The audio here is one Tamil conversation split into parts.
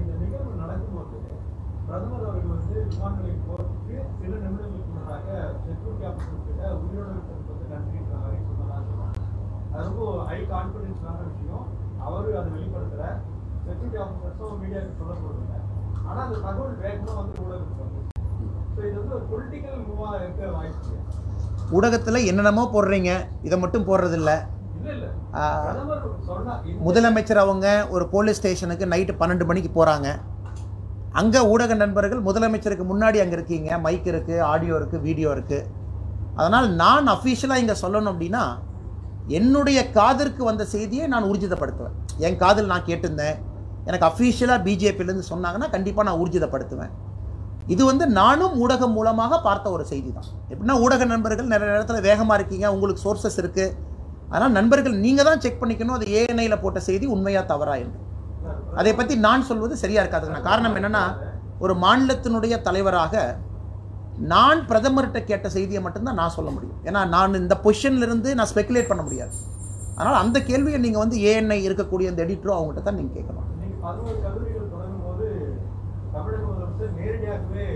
இந்த நிகழ்வு நடக்கும்போது பிரதமர் அவர்கள் வந்து விமான நிலையம் போறதுக்கு சில நிமிடங்களுக்கு முன்னதாக செக்யூரிட்டி ஆஃபீஸர் கிட்ட உயிரோடு இருப்பது வந்து நன்றின்ற மாதிரி சொன்னதாக சொன்னாங்க. அது ரொம்ப ஹை கான்பிடன்ஸான விஷயம். அவரு அதை வெளிப்படுத்துற செக்யூரிட்டி ஆஃபீஸர்ஸும் மீடியாவுக்கு சொல்ல போறதில்ல. ஆனால் அந்த தகவல் வேகமாக வந்து ஊடகத்துக்கு வந்து ஸோ இது வந்து ஒரு பொலிட்டிக்கல் மூவாக இருக்க வாய்ப்பு. ஊடகத்தில் என்னென்னமோ போடுறீங்க. இதை மட்டும் போடுறதில்ல. முதலமைச்சர் அவங்க ஒரு போலீஸ் ஸ்டேஷனுக்கு நைட்டு பன்னெண்டு மணிக்கு போகிறாங்க அங்கே ஊடக நண்பர்கள் முதலமைச்சருக்கு முன்னாடி அங்கே இருக்கீங்க. மைக் இருக்குது ஆடியோ இருக்குது வீடியோ இருக்குது அதனால் நான் அஃபீஷியலாக இங்கே சொல்லணும் அப்படின்னா என்னுடைய காதிற்கு வந்த செய்தியை நான் ஊர்ஜிதப்படுத்துவேன். என் காதில் நான் கேட்டிருந்தேன். எனக்கு அஃபீஷியலாக பிஜேபியிலேருந்து சொன்னாங்கன்னா கண்டிப்பாக நான் ஊர்ஜிதப்படுத்துவேன். இது வந்து நானும் ஊடகம் மூலமாக பார்த்த ஒரு செய்தி தான் எப்படின்னா ஊடக நண்பர்கள் நிறைய நேரத்தில் வேகமாக இருக்கீங்க. உங்களுக்கு சோர்சஸ் இருக்குது அதனால் நண்பர்கள் நீங்கள் தான் செக் பண்ணிக்கணும். அது ஏஎன்ஐயில் போட்ட செய்தி உண்மையாக தவறா என்று. அதை பற்றி நான் சொல்வது சரியாக இருக்காதுங்க காரணம் என்னென்னா ஒரு மாநிலத்தினுடைய தலைவராக நான் பிரதமர்கிட்ட கேட்ட செய்தியை மட்டும்தான் நான் சொல்ல முடியும். ஏன்னா நான் இந்த பொசிஷன்லேருந்து நான் ஸ்பெக்குலேட் பண்ண முடியாது. அதனால் அந்த கேள்வியை நீங்கள் வந்து ஏஎன்ஐ இருக்கக்கூடிய அந்த எடிட்டரோ அவங்ககிட்ட தான் நீங்கள் கேட்கணும். நேரடியாகவே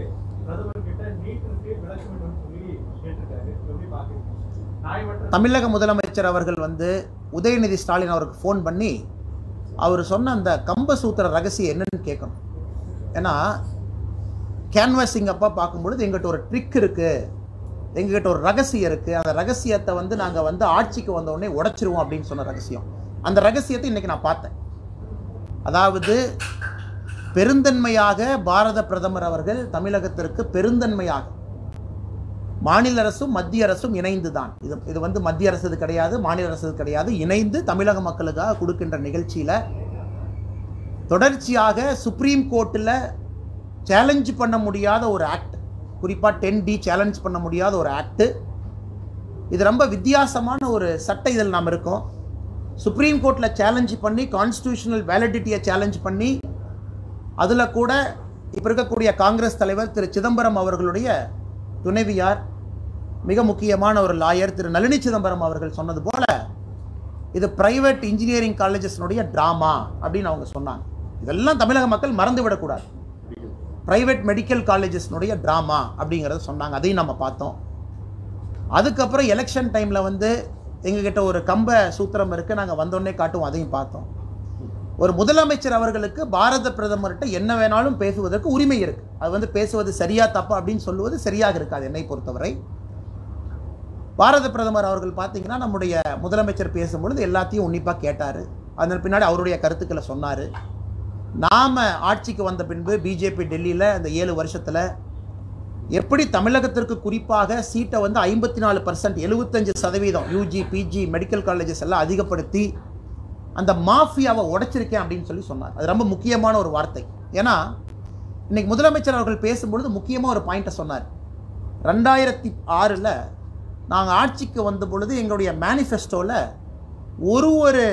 பிரதமர் கிட்ட நீட்டிற்கு சொல்லி கேட்டிருக்காரு. எப்படி பார்க்குறீங்க? தமிழக முதலமைச்சர் அவர்கள் வந்து உதயநிதி ஸ்டாலின் அவருக்கு ஃபோன் பண்ணி அவர் சொன்ன அந்த கம்பசூத்திர ரகசியம் என்னன்னு கேட்கணும். ஏன்னா கேன்வாசிங் அப்பா பார்க்கும்பொழுது எங்கிட்ட ஒரு ட்ரிக் இருக்குது எங்ககிட்ட ஒரு ரகசியம் இருக்குது அந்த ரகசியத்தை வந்து நாங்கள் வந்து ஆட்சிக்கு வந்தோடனே உடச்சிருவோம் அப்படின்னு சொன்ன ரகசியம். அந்த ரகசியத்தை இன்றைக்கி நான் பார்த்தேன். அதாவது பெருந்தன்மையாக பாரத பிரதமர் அவர்கள் தமிழகத்திற்கு பெருந்தன்மையாக மாநில அரசும் மத்திய அரசும் இணைந்து தான் இது இது வந்து மத்திய அரசு இது கிடையாது மாநில அரசு கிடையாது. இணைந்து தமிழக மக்களுக்காக கொடுக்கின்ற நிகழ்ச்சியில் தொடர்ச்சியாக சுப்ரீம் கோர்ட்டில் சேலஞ்சு பண்ண முடியாத ஒரு ஆக்ட் குறிப்பாக டென் டி சேலஞ்ச் பண்ண முடியாத ஒரு ஆக்ட்டு இது ரொம்ப வித்தியாசமான ஒரு சட்ட இதில் நாம் இருக்கோம். சுப்ரீம் கோர்ட்டில் சேலஞ்ச் பண்ணி கான்ஸ்டியூஷனல் வேலிடிட்டியை சேலஞ்ச் பண்ணி அதில் கூட இப்போ இருக்கக்கூடிய காங்கிரஸ் தலைவர் திரு சிதம்பரம் அவர்களுடைய துணைவியார் மிக முக்கியமான ஒரு லாயர் திரு நளினி சிதம்பரம் அவர்கள் சொன்னது போல இது பிரைவேட் இன்ஜினியரிங் காலேஜஸ்னுடைய ட்ராமா அப்படின்னு அவங்க சொன்னாங்க. இதெல்லாம் தமிழக மக்கள் மறந்து விடக்கூடாது. பிரைவேட் மெடிக்கல் காலேஜஸ்னுடைய ட்ராமா அப்படிங்கிறத சொன்னாங்க. அதையும் நம்ம பார்த்தோம். அதுக்கப்புறம் எலெக்ஷன் டைமில் வந்து எங்ககிட்ட ஒரு கம்ப சூத்திரம் இருக்குது நாங்கள் வந்தோடனே காட்டுவோம். அதையும் பார்த்தோம். ஒரு முதலமைச்சர் அவர்களுக்கு பாரத பிரதமர்கிட்ட என்ன வேணாலும் பேசுவதற்கு உரிமை இருக்குது அது வந்து பேசுவது சரியா தப்பா அப்படின்னு சொல்லுவது சரியாக இருக்காது. என்னை பொறுத்தவரை பாரத பிரதமர் அவர்கள் பார்த்தீங்கன்னா நம்முடைய முதலமைச்சர் பேசும்பொழுது எல்லாத்தையும் உன்னிப்பாக கேட்டார். அதன் பின்னாடி அவருடைய கருத்துக்களை சொன்னார். நாம் ஆட்சிக்கு வந்த பின்பு பிஜேபி டெல்லியில் அந்த ஏழு வருஷத்தில் எப்படி தமிழகத்திற்கு குறிப்பாக சீட்டை வந்து ஐம்பத்தி நாலு பர்சன்ட் எழுபத்தஞ்சு சதவீதம் யூஜி பிஜி மெடிக்கல் காலேஜஸ் எல்லாம் அதிகப்படுத்தி அந்த மாஃபியாவை உடைச்சிருக்கேன் அப்படின்னு சொல்லி சொன்னார். அது ரொம்ப முக்கியமான ஒரு வார்த்தை. ஏன்னா இன்றைக்கி முதலமைச்சர் அவர்கள் பேசும்பொழுது முக்கியமாக ஒரு பாயிண்ட்டை சொன்னார். ரெண்டாயிரத்தி ஆறில் நாங்கள் ஆட்சிக்கு வந்த பொழுது எங்களுடைய மேனிஃபெஸ்டோவில் ஒரு ஒரு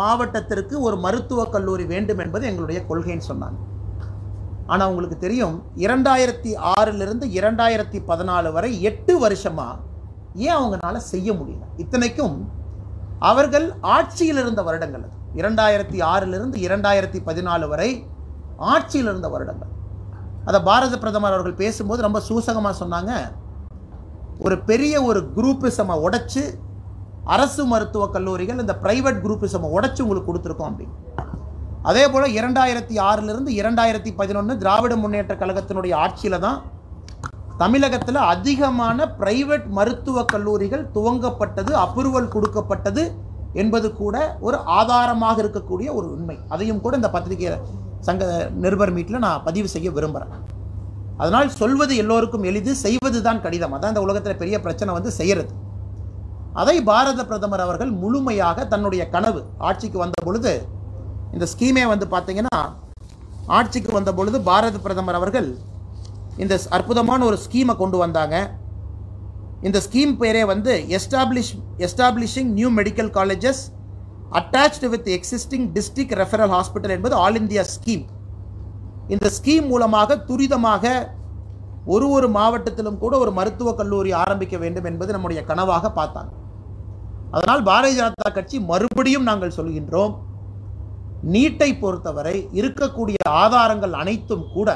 மாவட்டத்திற்கு ஒரு மருத்துவக் கல்லூரி வேண்டும் என்பது எங்களுடைய கொள்கைன்னு சொன்னாங்க. ஆனால் உங்களுக்கு தெரியும் இரண்டாயிரத்தி ஆறிலிருந்து இரண்டாயிரத்தி பதினாலு வரை எட்டு வருஷமாக ஏன் அவங்களால செய்ய முடியல? இத்தனைக்கும் அவர்கள் ஆட்சியில் இருந்த வருடங்கள் அது. இரண்டாயிரத்தி ஆறிலிருந்து இரண்டாயிரத்தி பதினாலு வரை ஆட்சியில் இருந்த வருடங்கள். அதை பாரத பிரதமர் அவர்கள் பேசும்போது ரொம்ப சூசகமாக சொன்னாங்க. ஒரு பெரிய ஒரு குரூப்பிசமை உடைச்சு அரசு மருத்துவக் கல்லூரிகள் இந்த ப்ரைவேட் குரூப்பிசமை உடைச்சு உங்களுக்கு கொடுத்துருக்கோம் அப்படின்னு அதே போல் இரண்டாயிரத்தி ஆறிலிருந்து இரண்டாயிரத்தி பதினொன்று திராவிட முன்னேற்ற கழகத்தினுடைய ஆட்சியில் தான் தமிழகத்தில் அதிகமான பிரைவேட் மருத்துவக் கல்லூரிகள் துவங்கப்பட்டது அப்ரூவல் கொடுக்கப்பட்டது என்பது கூட ஒரு ஆதாரமாக இருக்கக்கூடிய ஒரு உண்மை. அதையும் கூட இந்த பத்திரிகை சங்க நிருபர் மீட்டில் நான் பதிவு செய்ய விரும்புகிறேன் அதனால் சொல்வது எல்லோருக்கும் எளிது செய்வது தான் கடிதம். அதான் இந்த உலகத்தில் பெரிய பிரச்சனை வந்து செய்கிறது அதை பாரத பிரதமர் அவர்கள் முழுமையாக தன்னுடைய கனவு ஆட்சிக்கு வந்த பொழுது இந்த ஸ்கீமே வந்து பார்த்தீங்கன்னா ஆட்சிக்கு வந்த பொழுது பாரத பிரதமர் அவர்கள் இந்த அற்புதமான ஒரு ஸ்கீமை கொண்டு வந்தாங்க. இந்த ஸ்கீம் பேரே வந்து establish establishing new medical colleges attached with existing district referral hospital என்பது ஆல் இந்தியா ஸ்கீம் இந்த ஸ்கீம் மூலமாக துரிதமாக ஒரு ஒரு மாவட்டத்திலும் கூட ஒரு மருத்துவக் கல்லூரி ஆரம்பிக்க வேண்டும் என்பது நம்முடைய கனவாக பார்த்தாங்க. அதனால் பாரதிய ஜனதா கட்சி மறுபடியும் நாங்கள் சொல்கின்றோம் நீட்டை பொறுத்தவரை இருக்கக்கூடிய ஆதாரங்கள் அனைத்தும் கூட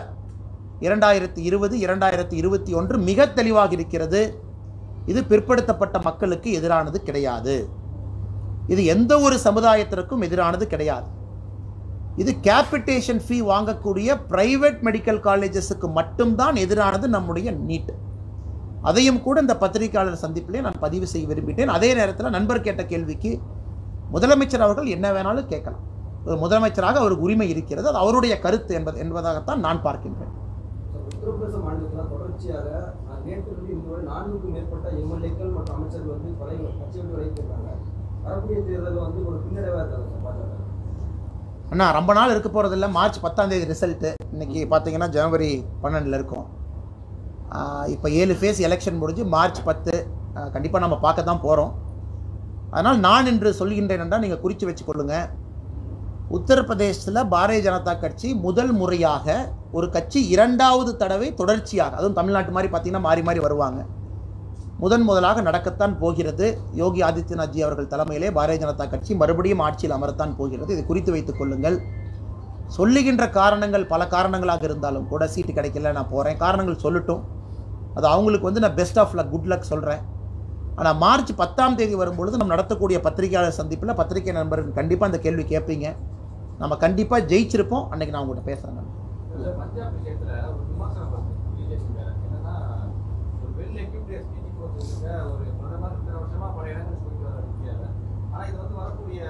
இரண்டாயிரத்தி இருபது இரண்டாயிரத்தி இருபத்தி ஒன்று மிக தெளிவாக இருக்கிறது. இது பிற்படுத்தப்பட்ட மக்களுக்கு எதிரானது கிடையாது. இது எந்த ஒரு சமுதாயத்திற்கும் எதிரானது கிடையாது. இது கேபிட்டேஷன் ஃபீ வாங்கக்கூடிய ப்ரைவேட் மெடிக்கல் காலேஜஸுக்கு மட்டும்தான் எதிரானது நம்முடைய நீட். அதையும் கூட இந்த பத்திரிகையாளர் சந்திப்பிலே நான் பதிவு செய்ய விரும்பிட்டேன் அதே நேரத்தில் நண்பர் கேட்ட கேள்விக்கு முதலமைச்சர் அவர்கள் என்ன வேணாலும் கேட்கலாம். ஒரு முதலமைச்சராக அவருக்கு உரிமை இருக்கிறது. அது அவருடைய கருத்து என்பது என்பதாகத்தான் நான் பார்க்கின்றேன். உத்தரப்பிரதேச மாநிலத்தில் தொடர்ச்சியாக நேற்று வந்து இதுவரை நான்குக்கும் மேற்பட்ட எம்எல்ஏக்கள் மற்றும் அமைச்சர்கள் வந்து கொலை கட்சி விட்டு விலகியிருக்காங்க வரக்கூடிய தேர்தல் வந்து ஒரு பின்னடைவாக இருக்காங்க பாஜக. அண்ணா ரொம்ப நாள் இருக்க போகிறதில்ல மார்ச் பத்தாம் தேதி ரிசல்ட்டு இன்னைக்கு பார்த்தீங்கன்னா ஜனவரி பன்னெண்டில் இருக்கும். இப்போ ஏழு ஃபேஸ் எலெக்ஷன் முடிஞ்சு மார்ச் பத்து கண்டிப்பாக நம்ம பார்க்க தான் போகிறோம் அதனால் நான் என்று சொல்கின்றேன் என்றால் நீங்கள் குறித்து வச்சுக்கொள்ளுங்க உத்தரப்பிரதேசத்தில் பாரதிய ஜனதா கட்சி முதல் முறையாக ஒரு கட்சி இரண்டாவது தடவை தொடர்ச்சியாக அதுவும் தமிழ்நாட்டு மாதிரி பார்த்தீங்கன்னா மாறி மாறி வருவாங்க. முதன் முதலாக நடக்கத்தான் போகிறது. யோகி ஆதித்யநாத்ஜி அவர்கள் தலைமையிலே பாரதிய ஜனதா கட்சி மறுபடியும் ஆட்சியில் அமரத்தான் போகிறது. இது குறித்து வைத்துக் கொள்ளுங்கள். சொல்லுகின்ற காரணங்கள் பல காரணங்களாக இருந்தாலும் கூட சீட்டு கிடைக்கல நான் போகிறேன் காரணங்கள் சொல்லட்டும். அது அவங்களுக்கு வந்து நான் best of luck good luck சொல்கிறேன் ஆனால் மார்ச் பத்தாம் தேதி வரும்பொழுது நம்ம நடத்தக்கூடிய பத்திரிகையாளர் சந்திப்பில் பத்திரிகை நண்பர்கள் கண்டிப்பாக அந்த கேள்வி கேட்பீங்க. நம்ம கண்டிப்பாக ஜெயிச்சிருப்போம். அன்னைக்கு நான் உங்கள்கிட்ட பேசுகிறேன் இல்ல, ஒரு பிரதமர் வருஷமா பல முடியாது ஆனா இது வந்து வரக்கூடிய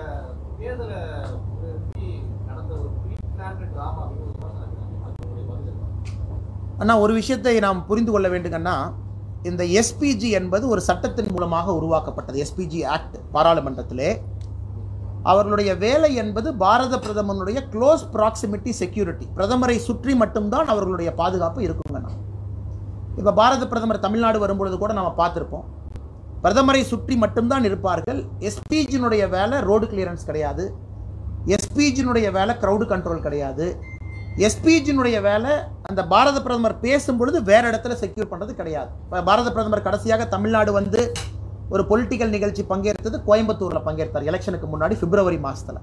நடந்த ஒரு ப்ரீ பிளான்ட் டிராமா அண்ணா ஒரு விஷயத்தை நாம் புரிந்து கொள்ள வேண்டுங்கன்னா இந்த எஸ்பிஜி என்பது ஒரு சட்டத்தின் மூலமாக உருவாக்கப்பட்டது. எஸ்பிஜி ஆக்ட் பாராளுமன்றத்திலே. அவர்களுடைய வேலை என்பது பாரத பிரதமருடைய க்ளோஸ் ப்ராக்சிமிட்டி செக்யூரிட்டி பிரதமரை சுற்றி மட்டும்தான் அவர்களுடைய பாதுகாப்பு இருக்குங்கண்ணா. இப்போ பாரத பிரதமர் தமிழ்நாடு வரும்பொழுது கூட நம்ம பார்த்துருப்போம். பிரதமரை சுற்றி மட்டும்தான் இருப்பார்கள். எஸ்பிஜினுடைய வேலை ரோடு கிளியரன்ஸ் கிடையாது. எஸ்பிஜினுடைய வேலை க்ரௌடு கண்ட்ரோல் கிடையாது. எஸ்பிஜினுடைய வேலை அந்த பாரத பிரதமர் பேசும் பொழுது வேற இடத்துல செக்யூர் பண்ணுறது கிடையாது. இப்போ பாரத பிரதமர் கடைசியாக தமிழ்நாடு வந்து ஒரு பொலிட்டிக்கல் நிகழ்ச்சி பங்கேற்றது கோயம்புத்தூரில் பங்கேற்றார். எலெக்ஷனுக்கு முன்னாடி பிப்ரவரி மாதத்தில்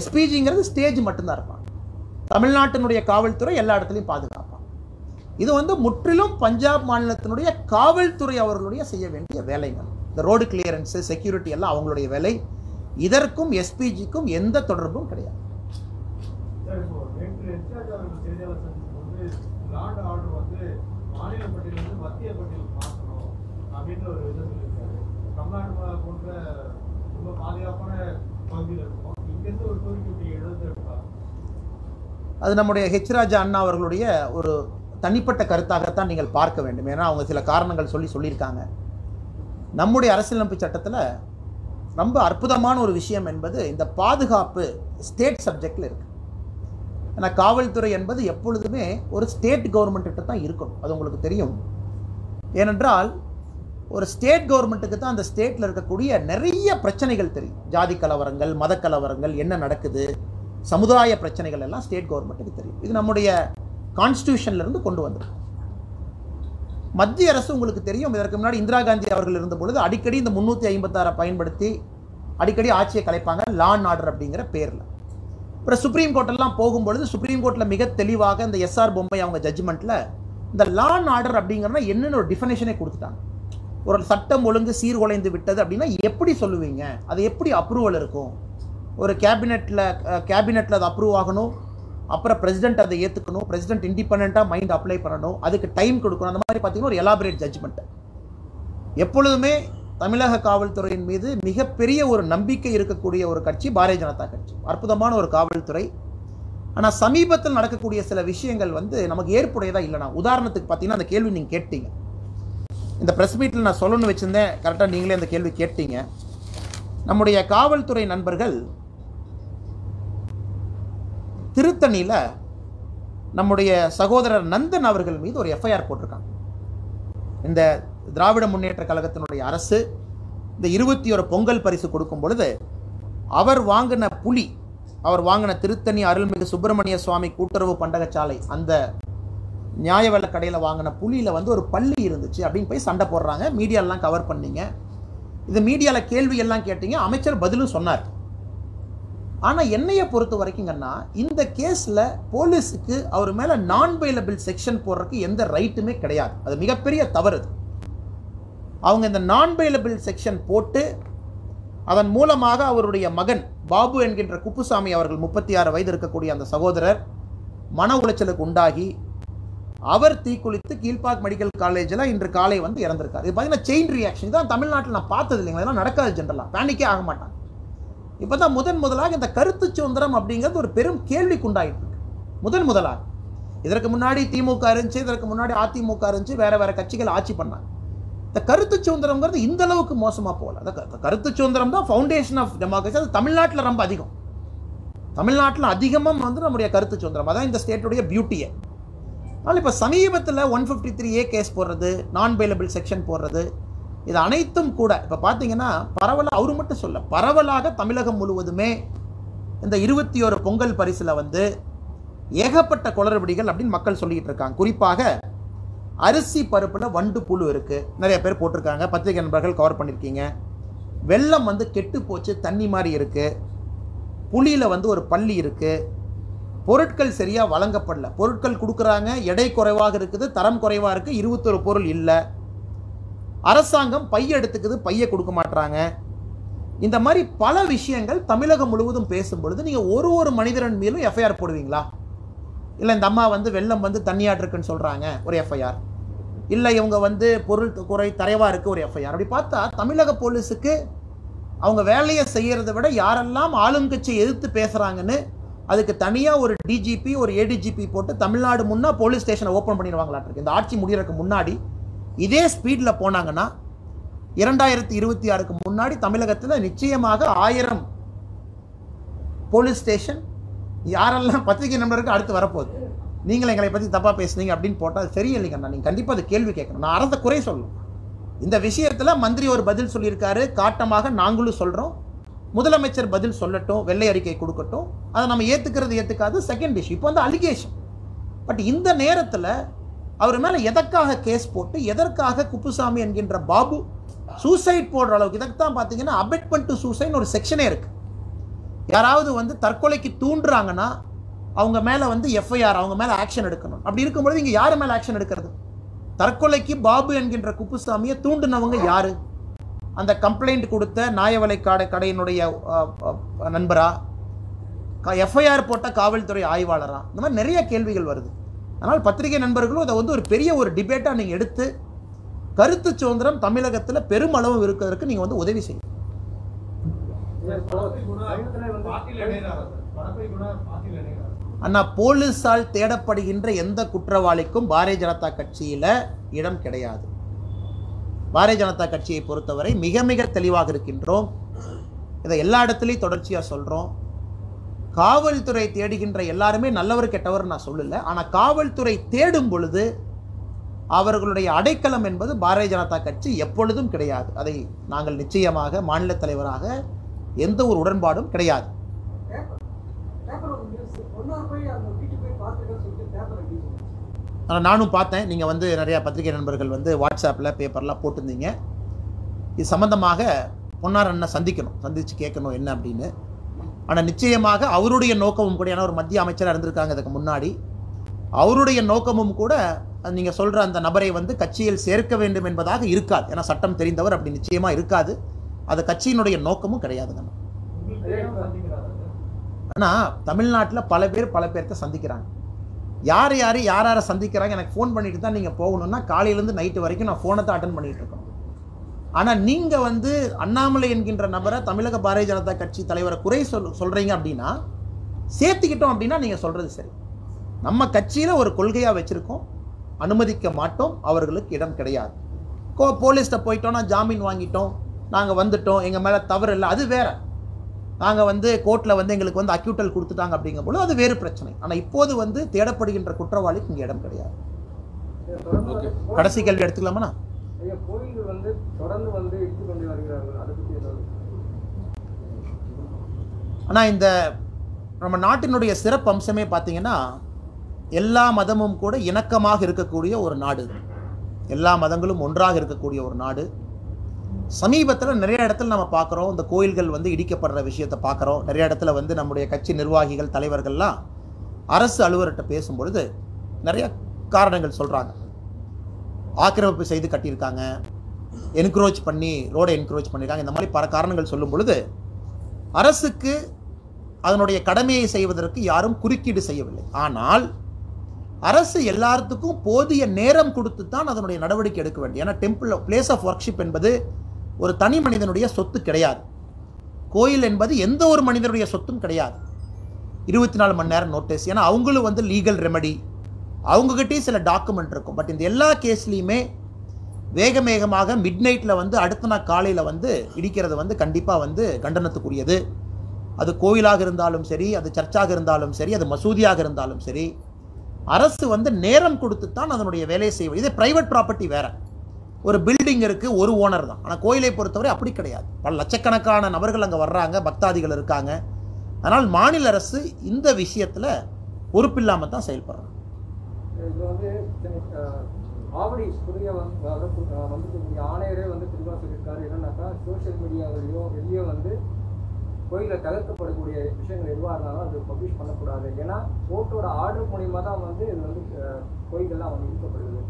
எஸ்பிஜிங்கிறது ஸ்டேஜ் மட்டும்தான் இருப்பாங்க தமிழ்நாட்டினுடைய காவல்துறை எல்லா இடத்துலையும் பாதுகாப்பாங்க இது வந்து முற்றிலும் பஞ்சாப் மாநிலத்தினுடைய காவல்துறை அவர்களுடைய செய்ய வேண்டிய வேலைகள். இந்த ரோடு கிளியரன்ஸு செக்யூரிட்டி எல்லாம் அவங்களுடைய வேலை. இதற்கும் எஸ்பிஜிக்கும் எந்த தொடர்பும் கிடையாது. அது நம்முடைய ஹெச் ராஜா அண்ணா அவர்களுடைய ஒரு தனிப்பட்ட கருத்தாகத்தான் நீங்கள் பார்க்க வேண்டும். ஏன்னா அவங்க சில காரணங்கள் சொல்லி சொல்லியிருக்காங்க. நம்முடைய அரசியலமைப்பு சட்டத்தில் ரொம்ப அற்புதமான ஒரு விஷயம் என்பது இந்த பாதுகாப்பு ஸ்டேட் சப்ஜெக்டில் இருக்குது ஏன்னா காவல்துறை என்பது எப்பொழுதுமே ஒரு ஸ்டேட் கவர்மெண்ட்டு தான் இருக்கணும். அது உங்களுக்கு தெரியும். ஏனென்றால் ஒரு ஸ்டேட் கவர்மெண்ட்டுக்கு தான் அந்த ஸ்டேட்டில் இருக்கக்கூடிய நிறைய பிரச்சனைகள் தெரியும். ஜாதி கலவரங்கள் மத கலவரங்கள் என்ன நடக்குது சமுதாய பிரச்சனைகள் எல்லாம் ஸ்டேட் கவர்மெண்ட்டுக்கு தெரியும். இது நம்முடைய கான்ஸ்டியூஷன்லேருந்து கொண்டு வந்தது. மத்திய அரசு உங்களுக்கு தெரியும் இதற்கு முன்னாடி இந்திரா காந்தி அவர்கள் இருந்த பொழுது அடிக்கடி இந்த முந்நூற்றி ஐம்பத்தாறை பயன்படுத்தி அடிக்கடி ஆட்சியை கலைப்பாங்க லான் ஆர்டர் அப்படிங்கிற பேரில். அப்புறம் சுப்ரீம் கோர்ட்டெல்லாம் போகும்பொழுது சுப்ரீம் கோர்ட்டில் மிக தெளிவாக இந்த எஸ்ஆர் பொம்மை அவங்க ஜட்ஜ்மெண்ட்டில் இந்த லான் ஆர்டர் அப்படிங்கிறனா என்னென்னு ஒரு டிஃபனேஷனே கொடுத்துட்டாங்க. ஒரு சட்டம் ஒழுங்கு சீர்குலைந்து விட்டது அப்படின்னா எப்படி சொல்லுவீங்க? அது எப்படி அப்ரூவல் இருக்கும்? ஒரு கேபினெட்டில் கேபினெட்டில் அது அப்ரூவ் ஆகணும்? அப்புறம் பிரசிடென்ட் அதை ஏற்றுக்கணும் பிரசிடென்ட் இண்டிபெண்ட்டாக மைண்ட் அப்ளை பண்ணணும். அதுக்கு டைம் கொடுக்கணும். அந்த மாதிரி பார்த்தீங்கன்னா ஒரு எலாபரேட் ஜட்ஜ்மெண்ட் எப்பொழுதுமே தமிழக காவல்துறையின் மீது மிகப்பெரிய ஒரு நம்பிக்கை இருக்கக்கூடிய ஒரு கட்சி பாரதிய ஜனதா கட்சி. அற்புதமான ஒரு காவல்துறை. ஆனால் சமீபத்தில் நடக்கக்கூடிய சில விஷயங்கள் வந்து நமக்கு ஏற்புடையதாக இல்லைனா உதாரணத்துக்கு பார்த்தீங்கன்னா அந்த கேள்வி நீங்கள் கேட்டீங்க. இந்த ப்ரெஸ் மீட்டில் நான் சொல்லணும்னு வச்சுருந்தேன். கரெக்டாக நீங்களே அந்த கேள்வி கேட்டீங்க. நம்முடைய காவல்துறை நண்பர்கள் திருத்தணியில் நம்முடைய சகோதரர் நந்தன் அவர்கள் மீது ஒரு எஃப்ஐஆர் போட்டிருக்காங்க. இந்த திராவிட முன்னேற்ற கழகத்தினுடைய அரசு இந்த இருபத்தி ஒரு பொங்கல் பரிசு கொடுக்கும் பொழுது அவர் வாங்கின புலி அவர் வாங்கின திருத்தணி அருள்மிகு சுப்பிரமணிய சுவாமி கூட்டுறவு பண்டகச்சாலை அந்த நியாய கடையில் வாங்கின புலியில் வந்து ஒரு பள்ளி இருந்துச்சு அப்படின்னு போய் சண்டை போடுறாங்க. மீடியாலாம் கவர் பண்ணீங்க. இது மீடியாவில் கேள்வி எல்லாம் கேட்டீங்க. அமைச்சர் பதிலும் சொன்னார். ஆனால் என்னைய பொறுத்த வரைக்குங்கன்னா இந்த கேஸில் போலீஸுக்கு அவர் மேலே நான் பெயிலபிள் செக்ஷன் போடுறதுக்கு எந்த ரைட்டுமே கிடையாது. அது மிகப்பெரிய தவறு அது. அவங்க இந்த நான் பெயிலபிள் செக்ஷன் போட்டு அதன் மூலமாக அவருடைய மகன் பாபு என்கின்ற குப்புசாமி அவர்கள் முப்பத்தி ஆறு வயது இருக்கக்கூடிய அந்த சகோதரர் மன உளைச்சலுக்கு உண்டாகி அவர் தீக்குளித்து கீழ்பாக் மெடிக்கல் காலேஜில் இன்று காலை வந்து இறந்திருக்கார். இது பார்த்தீங்கன்னா செயின் ரியாக்ஷன் இதான் தமிழ்நாட்டில் நான் பார்த்தது இல்லைங்க இதெல்லாம் நடக்காது ஜென்ரலாக பேனிக்கே ஆக மாட்டாங்க. இப்போ தான் முதன் முதலாக இந்த கருத்து சுதந்திரம் அப்படிங்கிறது ஒரு பெரும் கேள்விக்குண்டாயிட்டு இருக்கு முதன் முதலாக. இதற்கு முன்னாடி திமுக இருந்துச்சு இதற்கு முன்னாடி அதிமுக இருந்துச்சு வேற வேற கட்சிகள் ஆட்சி பண்ணாங்க. இந்த கருத்து சுதந்திரம்ங்கிறது இந்த அளவுக்கு மோசமாக போகல. அந்த க- கருத்து சுதந்திரம் தான் ஃபவுண்டேஷன் ஆஃப் டெமோக்ரஸி அது தமிழ்நாட்டில் ரொம்ப அதிகம். தமிழ்நாட்டில் அதிகமாக வந்து நம்முடைய கருத்து சுதந்திரம். அதான் இந்த ஸ்டேட்டுடைய பியூட்டியை ஆனால் இப்போ சமீபத்தில் one fifty three A case போடுறது நான் பெயிலபிள் செக்ஷன் போடுறது இது அனைத்தும் கூட இப்போ பார்த்தீங்கன்னா பரவலாக அவர் மட்டும் சொல்ல பரவலாக தமிழகம் முழுவதுமே இந்த இருபத்தி ஓரு பொங்கல் பரிசில் வந்து ஏகப்பட்ட குளறுபடிகள் அப்படின்னு மக்கள் சொல்லிக்கிட்டு இருக்காங்க. குறிப்பாக அரிசி பருப்பில் வண்டு புழு இருக்குது நிறைய பேர் போட்டிருக்காங்க. பத்திரிகை நண்பர்கள் கவர் பண்ணியிருக்கீங்க வெள்ளம் வந்து கெட்டு போச்சு தண்ணி மாதிரி இருக்குது புளியில் வந்து ஒரு பள்ளி இருக்குது பொருட்கள் சரியாக வழங்கப்படல. பொருட்கள் கொடுக்குறாங்க எடை குறைவாக இருக்குது தரம் குறைவாக இருக்குது இருபத்தொரு பொருள் இல்லை. அரசாங்கம் பைய எடுத்துக்குது பைய கொடுக்க மாட்டாங்க இந்த மாதிரி பல விஷயங்கள் தமிழகம் முழுவதும் பேசும் பொழுது நீங்கள் ஒரு ஒரு மனிதரன் மேலும் எஃப்ஐஆர் போடுவீங்களா? இல்லை இந்த அம்மா வந்து வெள்ளம் வந்து தண்ணியாட்டிருக்குன்னு சொல்கிறாங்க ஒரு எஃப்ஐஆர் இல்லை இவங்க வந்து பொருள் குறை தரைவாக இருக்குது ஒரு எஃப்ஐஆர் அப்படி பார்த்தா தமிழக போலீஸுக்கு அவங்க வேலையை செய்கிறத விட யாரெல்லாம் ஆளுங்கட்சியை எதிர்த்து பேசுகிறாங்கன்னு அதுக்கு தனியாக ஒரு டிஜிபி ஒரு ஏடிஜிபி போட்டு தமிழ்நாடு முன்னா போலீஸ் ஸ்டேஷனை ஓப்பன் பண்ணிடுவாங்களாட்டிருக்கு இந்த ஆட்சி முடியறதுக்கு முன்னாடி இதே ஸ்பீடில் போனாங்கன்னா இரண்டாயிரத்தி இருபத்தி ஆறுக்கு முன்னாடி தமிழகத்தில் நிச்சயமாக ஆயிரம் போலீஸ் ஸ்டேஷன் யாரெல்லாம் பத்திரிகை நம்பருக்கு அடுத்து வரப்போகுது? நீங்கள் எங்களை பற்றி தப்பாக பேசுனீங்க அப்படின்னு போட்டால் அது சரியில்லைங்கண்ணா நீங்கள் கண்டிப்பாக அது கேள்வி கேட்கணும். நான் அரச குறை சொல்லணும். இந்த விஷயத்தில் மந்திரி ஒரு பதில் சொல்லியிருக்காரு. காட்டமாக நாங்களும் சொல்கிறோம் முதலமைச்சர் பதில் சொல்லட்டும் வெள்ளை அறிக்கை கொடுக்கட்டும். அதை நம்ம ஏற்றுக்கிறது ஏற்றுக்காது செகண்ட் இஷ்யூ இப்போ வந்து அலிகேஷன் பட் இந்த நேரத்தில் அவர் மேலே எதற்காக கேஸ் போட்டு எதற்காக குப்புசாமி என்கின்ற பாபு சூசைட் போடுற அளவுக்கு இதற்குத்தான் பார்த்தீங்கன்னா அபெட்மெண்ட் டு சூசைட்னு ஒரு செக்ஷனே இருக்குது யாராவது வந்து தற்கொலைக்கு தூண்டுறாங்கன்னா அவங்க மேலே வந்து எஃப்ஐஆர் அவங்க மேலே ஆக்ஷன் எடுக்கணும். அப்படி இருக்கும்பொழுது இங்கே யார் மேலே ஆக்ஷன் எடுக்கிறது? தற்கொலைக்கு பாபு என்கின்ற குப்புசாமியை தூண்டுனவங்க யார்? அந்த கம்ப்ளைண்ட் கொடுத்த நாயவலை காடை கடையினுடைய நண்பரா? எஃப்ஐஆர் போட்ட காவல்துறை ஆய்வாளரா? இந்த மாதிரி நிறைய கேள்விகள் வருது. அதனால் பத்திரிகை நண்பர்களும் அதை வந்து ஒரு பெரிய ஒரு டிபேட்டாக நீங்கள் எடுத்து கருத்து சுதந்திரம் தமிழகத்தில் பெருமளவு இருக்கிறதுக்கு நீங்கள் வந்து உதவி செய்யும் அண்ணா போலீஸால் தேடப்படுகின்ற எந்த குற்றவாளிக்கும் பாரதிய ஜனதா கட்சியில் இடம் கிடையாது. பாரதிய ஜனதா கட்சியை பொறுத்தவரை மிக மிக தெளிவாக இருக்கின்றோம். இதை எல்லா இடத்துலையும் தொடர்ச்சியாக சொல்கிறோம் காவல்துறை தேடுகின்ற எல்லாருமே நல்லவர் கெட்டவர் நான் சொல்லலை. ஆனால் காவல்துறை தேடும் பொழுது அவர்களுடைய அடைக்கலம் என்பது பாரதிய ஜனதா கட்சி எப்பொழுதும் கிடையாது. அதை நாங்கள் நிச்சயமாக மாநில தலைவராக எந்த ஒரு உடன்பாடும் கிடையாது. ஆனால் நானும் பார்த்தேன். நீங்கள் வந்து நிறையா பத்திரிகை நண்பர்கள் வந்து வாட்ஸ்அப்பில் பேப்பர்லாம் போட்டிருந்தீங்க. இது சம்மந்தமாக பொன்னார் அண்ணன் சந்திக்கணும். சந்தித்து கேட்கணும் என்ன அப்படின்னு. ஆனால் நிச்சயமாக அவருடைய நோக்கமும் கூட ஏன்னா ஒரு மத்திய அமைச்சராக இருந்திருக்காங்க இதுக்கு முன்னாடி அவருடைய நோக்கமும் கூட நீங்கள் சொல்கிற அந்த நபரை வந்து கட்சியில் சேர்க்க வேண்டும் என்பதாக இருக்காது. ஏன்னா சட்டம் தெரிந்தவர் அப்படி நிச்சயமாக இருக்காது. அது கட்சியினுடைய நோக்கமும் கிடையாதுங்க ஆனால் தமிழ்நாட்டில் பல பேர் பல பேர்த்த சந்திக்கிறாங்க. யார் யார் யார் யாரை சந்திக்கிறாங்க? எனக்கு ஃபோன் பண்ணிட்டு தான் நீங்கள் போகணுன்னா காலையிலேருந்து நைட்டு வரைக்கும் நான் ஃபோனை தான் அட்டன் பண்ணிகிட்டு இருக்கோம் ஆனால் நீங்கள் வந்து அண்ணாமலை என்கின்ற நபரை தமிழக பாரதிய ஜனதா கட்சி தலைவரை குறை சொல் சொல்கிறீங்க அப்படின்னா சேர்த்துக்கிட்டோம் அப்படின்னா நீங்கள் சொல்கிறது சரி. நம்ம கட்சியில் ஒரு கொள்கையாக வச்சுருக்கோம். அனுமதிக்க மாட்டோம். அவர்களுக்கு இடம் கிடையாது. கோ போலீஸ்கிட்ட போயிட்டோம்னா ஜாமீன் வாங்கிட்டோம். நாங்கள் வந்துட்டோம். எங்கள் மேலே தவறு இல்லை. அது வேற. நாங்கள் வந்து கோர்ட்டில் வந்து எங்களுக்கு வந்து அக்யூட்டல் கொடுத்துட்டாங்க அப்படிங்கும்போது அது வேறு பிரச்சனை. ஆனால் இப்போது வந்து தேடப்படுகின்ற குற்றவாளிக்கு இங்கே இடம் கிடையாது. கடைசி கேள்வி எடுத்துக்கலாமா ஐயா கோயில்கள் வந்து தொடர்ந்து வந்து இடித்து கொண்டு வருகிறார்கள். அதை பற்றி ஏதாவது ஆனால் இந்த நம்ம நாட்டினுடைய சிறப்பு அம்சமே பார்த்தீங்கன்னா எல்லா மதமும் கூட இணக்கமாக இருக்கக்கூடிய ஒரு நாடு. எல்லா மதங்களும் ஒன்றாக இருக்கக்கூடிய ஒரு நாடு. சமீபத்தில் நிறைய இடத்துல நம்ம பார்க்குறோம் இந்த கோயில்கள் வந்து இடிக்கப்படுற விஷயத்தை பார்க்குறோம் நிறைய இடத்துல வந்து நம்முடைய கட்சி நிர்வாகிகள் தலைவர்கள்லாம் அரசு அலுவலர்கிட்ட பேசும்பொழுது நிறைய காரணங்கள் சொல்கிறாங்க ஆக்கிரமிப்பு செய்து கட்டியிருக்காங்க. என்க்ரோச் பண்ணி ரோடை என்க்ரோச் பண்ணியிருக்காங்க. இந்த மாதிரி பல காரணங்கள் சொல்லும் பொழுது அரசுக்கு அதனுடைய கடமையை செய்வதற்கு யாரும் குறுக்கீடு செய்யவில்லை. ஆனால் அரசு எல்லாத்துக்கும் போதிய நேரம் கொடுத்து தான் அதனுடைய நடவடிக்கை எடுக்க வேண்டும். ஏன்னா டெம்பிள் பிளேஸ் ஆஃப் ஒர்க்ஷிப் என்பது ஒரு தனி மனிதனுடைய சொத்து கிடையாது. கோயில் என்பது எந்த ஒரு மனிதனுடைய சொத்தும் கிடையாது. இருபத்தி நாலு மணி நேரம் நோட்டீஸ் ஏன்னா அவங்களும் வந்து லீகல் ரெமடி அவங்ககிட்டயும் சில டாக்குமெண்ட் இருக்கும். பட் இந்த எல்லா கேஸ்லேயுமே வேக வேகமாக மிட் நைட்டில் வந்து அடுத்த நாள் காலையில் வந்து இடிக்கிறது வந்து கண்டிப்பாக வந்து கண்டனத்துக்குரியது. அது கோயிலாக இருந்தாலும் சரி அது சர்ச்சாக இருந்தாலும் சரி அது மசூதியாக இருந்தாலும் சரி அரசு வந்து நேரம் கொடுத்து தான் அதனுடைய வேலையை செய்வது. இது ப்ரைவேட் ப்ராப்பர்ட்டி வேற. ஒரு பில்டிங் இருக்குது ஒரு ஓனர் தான். ஆனால் கோயிலை பொறுத்தவரை அப்படி கிடையாது. பல லட்சக்கணக்கான நபர்கள் அங்கே வர்றாங்க பக்தாதிகள் இருக்காங்க. அதனால் மாநில அரசு இந்த விஷயத்தில் பொறுப்பில்லாமல் தான் செயல்படுறாங்க. இது வந்து ஆவடி புதிய வந்து வந்துக்கூடிய ஆணையரே வந்து தெளிவாக சொல்லியிருக்காரு. என்னன்னாக்கா சோஷியல் மீடியாவிலையோ வெளியே வந்து கோயிலில் தவிர்க்கப்படக்கூடிய விஷயங்கள் எதுவாக இருந்தாலும் அது பப்ளிஷ் பண்ணக்கூடாது. ஏன்னா கோர்ட்டோட ஆர்டர் மூலிமா தான் வந்து இது வந்து கோயில்கள்லாம் வந்து இழுக்கப்படுது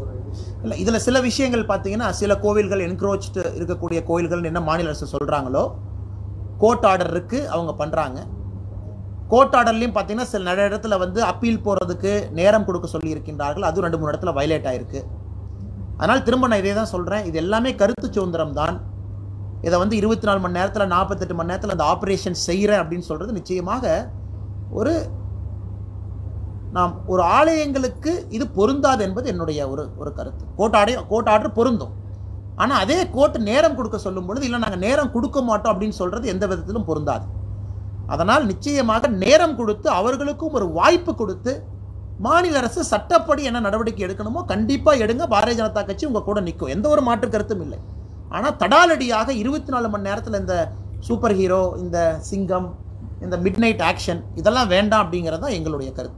ஒரு இது இல்லை இதில் சில விஷயங்கள் பார்த்தீங்கன்னா சில கோவில்கள் என்க்ரோச்டு இருக்கக்கூடிய கோவில்கள் என்ன மாநில அரசு சொல்கிறாங்களோ கோர்ட் ஆர்டர் இருக்குது அவங்க பண்ணுறாங்க கோர்ட் ஆர்டர்லையும் பார்த்தீங்கன்னா சில நிறைய இடத்துல வந்து அப்பீல் போகிறதுக்கு நேரம் கொடுக்க சொல்லியிருக்கின்றார்கள். அதுவும் ரெண்டு மூணு இடத்துல வயலேட் ஆயிருக்கு. அதனால் திரும்ப நான் இதே தான் சொல்கிறேன் இது எல்லாமே கருத்து சுதந்திரம் தான். இதை வந்து இருபத்தி நாலு மணி நேரத்தில் நாற்பத்தெட்டு மணி நேரத்தில் அந்த ஆப்ரேஷன் செய்கிறேன் அப்படின்னு சொல்கிறது நிச்சயமாக ஒரு நாம் ஒரு ஆலயங்களுக்கு இது பொருந்தாது என்பது என்னுடைய ஒரு ஒரு கருத்து. கோர்ட் ஆடை கோர்ட் ஆர்டர் பொருந்தும். ஆனால் அதே கோர்ட் நேரம் கொடுக்க சொல்லும் பொழுது இல்லை நாங்கள் நேரம் கொடுக்க மாட்டோம் அப்படின்னு சொல்கிறது எந்த விதத்திலும் பொருந்தாது. அதனால் நிச்சயமாக நேரம் கொடுத்து அவர்களுக்கும் ஒரு வாய்ப்பு கொடுத்து மாநில அரசு சட்டப்படி என்ன நடவடிக்கை எடுக்கணுமோ கண்டிப்பாக எடுங்க. பாரதிய ஜனதா கட்சி உங்கள் கூட நிற்கும் எந்த ஒரு மாற்று கருத்தும் இல்லை. ஆனால் தடாலடியாக இருபத்தி நாலு மணி நேரத்தில் இந்த சூப்பர் ஹீரோ இந்த சிங்கம் இந்த மிட் நைட் ஆக்ஷன் இதெல்லாம் வேண்டாம் அப்படிங்கிறது தான் எங்களுடைய கருத்து.